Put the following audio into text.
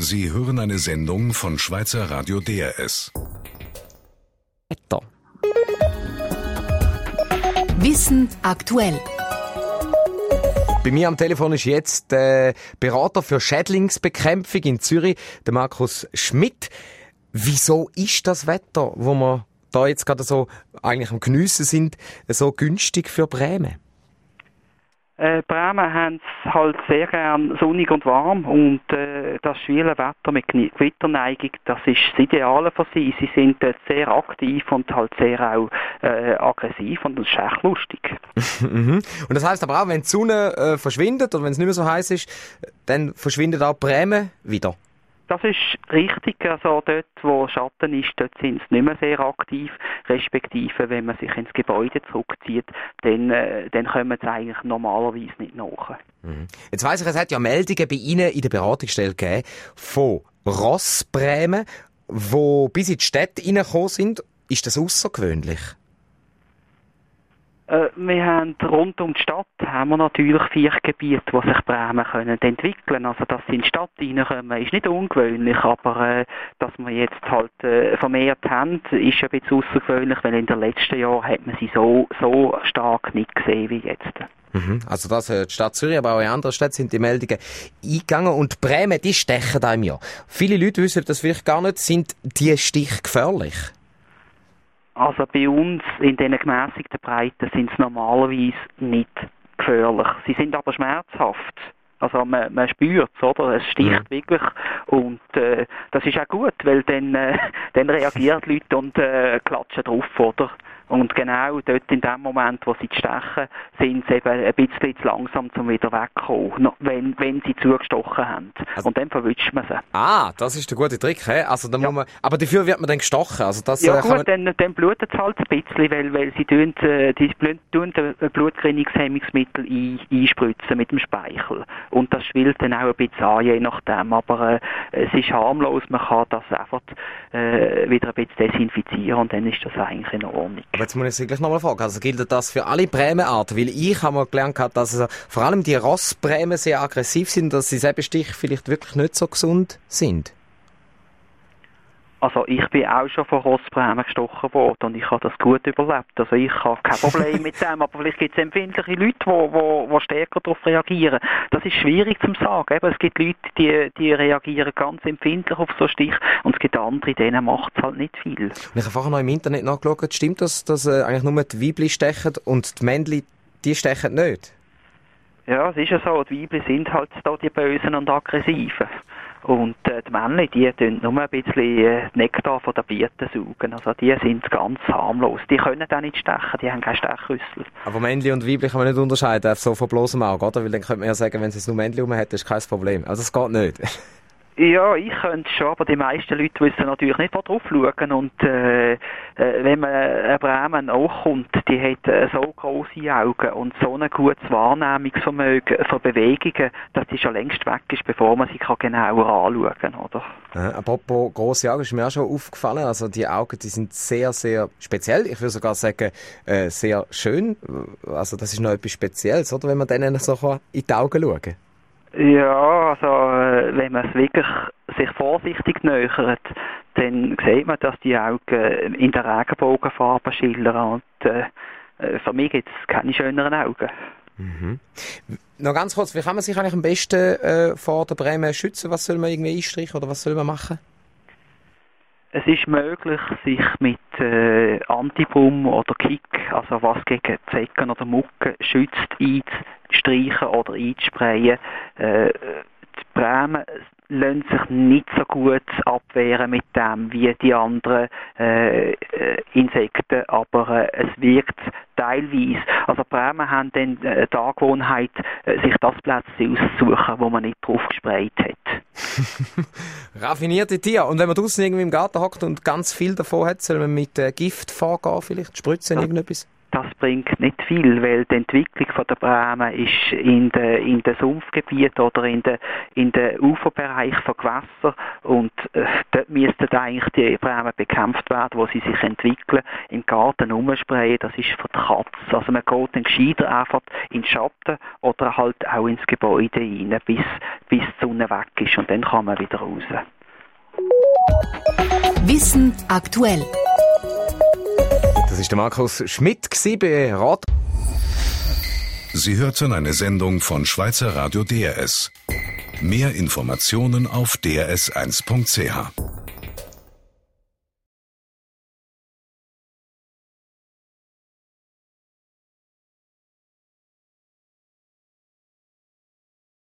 Sie hören eine Sendung von Schweizer Radio DRS. Wetter. Wissen aktuell. Bei mir am Telefon ist jetzt der Berater für Schädlingsbekämpfung in Zürich, der Markus Schmidt. Wieso ist das Wetter, wo wir da jetzt gerade so eigentlich am Geniessen sind, so günstig für Bremen? Äh, Bremen haben es halt sehr gern sonnig und warm und äh, das schwere Wetter mit Gewitterneigung, das ist das Ideale für sie. Sie sind dort sehr aktiv und halt sehr auch äh, aggressiv und das ist echt lustig. Mhm. und das heißt aber auch, wenn die Sonne äh, verschwindet oder wenn es nicht mehr so heiß ist, dann verschwindet auch Bremen wieder. Das ist richtig. Also dort, wo Schatten ist, dort sind sie nicht mehr sehr aktiv. Respektive, wenn man sich ins Gebäude zurückzieht, dann, äh, dann kommen sie eigentlich normalerweise nicht nach. Mhm. Jetzt weiss ich, es hat ja Meldungen bei Ihnen in der Beratungsstelle gegeben von Rossbremen, die bis in die Städte reingekommen sind. Ist das außergewöhnlich? Äh, wir haben rund um die Stadt haben wir natürlich vier Gebiete, wo sich Bremen können entwickeln. Also dass sie in die Stadt reinkommen, ist nicht ungewöhnlich, aber äh, dass wir jetzt halt äh, vermehrt haben, ist ein bisschen außergewöhnlich, weil in den letzten Jahren hat man sie so, so stark nicht gesehen wie jetzt. Mhm. Also das, äh, die Stadt Zürich, aber auch in anderen Städten sind die Meldungen eingegangen und Bremen, die stechen da im Jahr. Viele Leute wissen das vielleicht gar nicht, sind die Stich gefährlich? Also bei uns in diesen gemäßigten Breiten sind sie normalerweise nicht gefährlich. Sie sind aber schmerzhaft. Also man, man spürt es, oder? Es sticht ja. wirklich und äh, das ist auch gut, weil dann, äh, dann reagieren die Leute und äh, klatschen drauf, oder? Und genau dort in dem Moment, wo sie stechen, sind sie eben ein bisschen zu langsam, um wieder wegzukommen, wenn, wenn sie zugestochen haben. Also, und dann verwünscht man sie. Ah, das ist der gute Trick, he? Also, dann ja. muss man, aber dafür wird man dann gestochen. Also das, ja äh, gut, dann, dann blutet es halt ein bisschen, weil, weil sie tun, äh, die tun Blutgerinnungshemmungsmittel ein, einspritzen mit dem Speichel. Und das schwillt dann auch ein bisschen an, je nachdem. Aber äh, es ist harmlos, man kann das einfach äh, wieder ein bisschen desinfizieren und dann ist das eigentlich in Ordnung. Aber jetzt muss ich Sie gleich nochmal fragen. Also gilt das für alle Bremenarten? Weil ich habe mal gelernt, dass also vor allem die Rossbremen sehr aggressiv sind, dass sie Säbestich vielleicht wirklich nicht so gesund sind. Also ich bin auch schon von Rossbremen gestochen worden und ich habe das gut überlebt. Also ich habe kein Problem mit dem, aber vielleicht gibt es empfindliche Leute, die wo, wo stärker darauf reagieren. Das ist schwierig zu sagen. Eben, es gibt Leute, die, die reagieren ganz empfindlich auf so Stich und es gibt andere, denen macht es halt nicht viel. Ich habe vorher noch im Internet nachgeschaut, stimmt das, dass äh, eigentlich nur die Weibli stechen und die Männli, die stechen nicht? Ja, es ist ja so, die Weibli sind halt da die Bösen und Aggressiven. Und äh, die Männer, die tun nur ein bisschen äh, Nektar von der Bieten saugen. Also die sind ganz harmlos. Die können auch nicht stechen, die haben keine Stechrüssel. Aber Männli und Weibli kann man nicht unterscheiden, so von bloßem Auge, oder? Weil dann könnte man ja sagen, wenn es nur Männli rum hat, ist kein Problem. Also das geht nicht. Ja, ich könnte schon, aber die meisten Leute wissen natürlich nicht, wo drauf schauen. Und äh, äh, wenn man eine Bremen nachkommt, die hat äh, so große Augen und so ein gutes Wahrnehmungsvermögen für Bewegungen, dass die schon längst weg ist, bevor man sie genauer anschauen kann, oder? Äh, apropos große Augen, ist mir auch schon aufgefallen. Also die Augen, die sind sehr, sehr speziell. Ich würde sogar sagen, äh, sehr schön. Also das ist noch etwas Spezielles, oder? Wenn man denen so in die Augen schauen kann. Ja, also äh, wenn man es wirklich sich vorsichtig nähert, dann sieht man, dass die Augen in der Regenbogenfarbe schillern und äh, äh für mich gibt es keine schöneren Augen. Mhm. Noch ganz kurz, wie kann man sich eigentlich am besten äh, vor der Bremen schützen? Was soll man irgendwie einstreichen oder was soll man machen? Es ist möglich, sich mit äh, Antibum oder Kick, also was gegen Zecken oder Mucken schützt, einzustreichen oder einzusprayen. Äh, Bremen lassen sich nicht so gut abwehren mit dem wie die anderen äh, äh, Insekten, aber äh, es wirkt teilweise. Also Bremen haben dann äh, die Angewohnheit, äh, sich das Plätzchen auszusuchen, wo man nicht drauf gesprayt hat. Raffinierte Tiere. Und wenn man draußen irgendwie im Garten hockt und ganz viel davon hat, soll man mit äh, Gift vorgehen, vielleicht spritzen, ja. irgendetwas? Das bringt nicht viel, weil die Entwicklung von der Bremen ist in den in de Sumpfgebieten oder in den in de Uferbereich von Gewässern und äh, dort müssten eigentlich die Bremen bekämpft werden, wo sie sich entwickeln, im Garten umsprayen, das ist für die Katze. Also man geht dann gescheiter einfach in den Schatten oder halt auch ins Gebäude rein, bis, bis die Sonne weg ist und dann kann man wieder raus. Wissen aktuell. Das ist der Markus Schmidt bei Rat. Sie hörten eine Sendung von Schweizer Radio DRS. Mehr Informationen auf drs1.ch.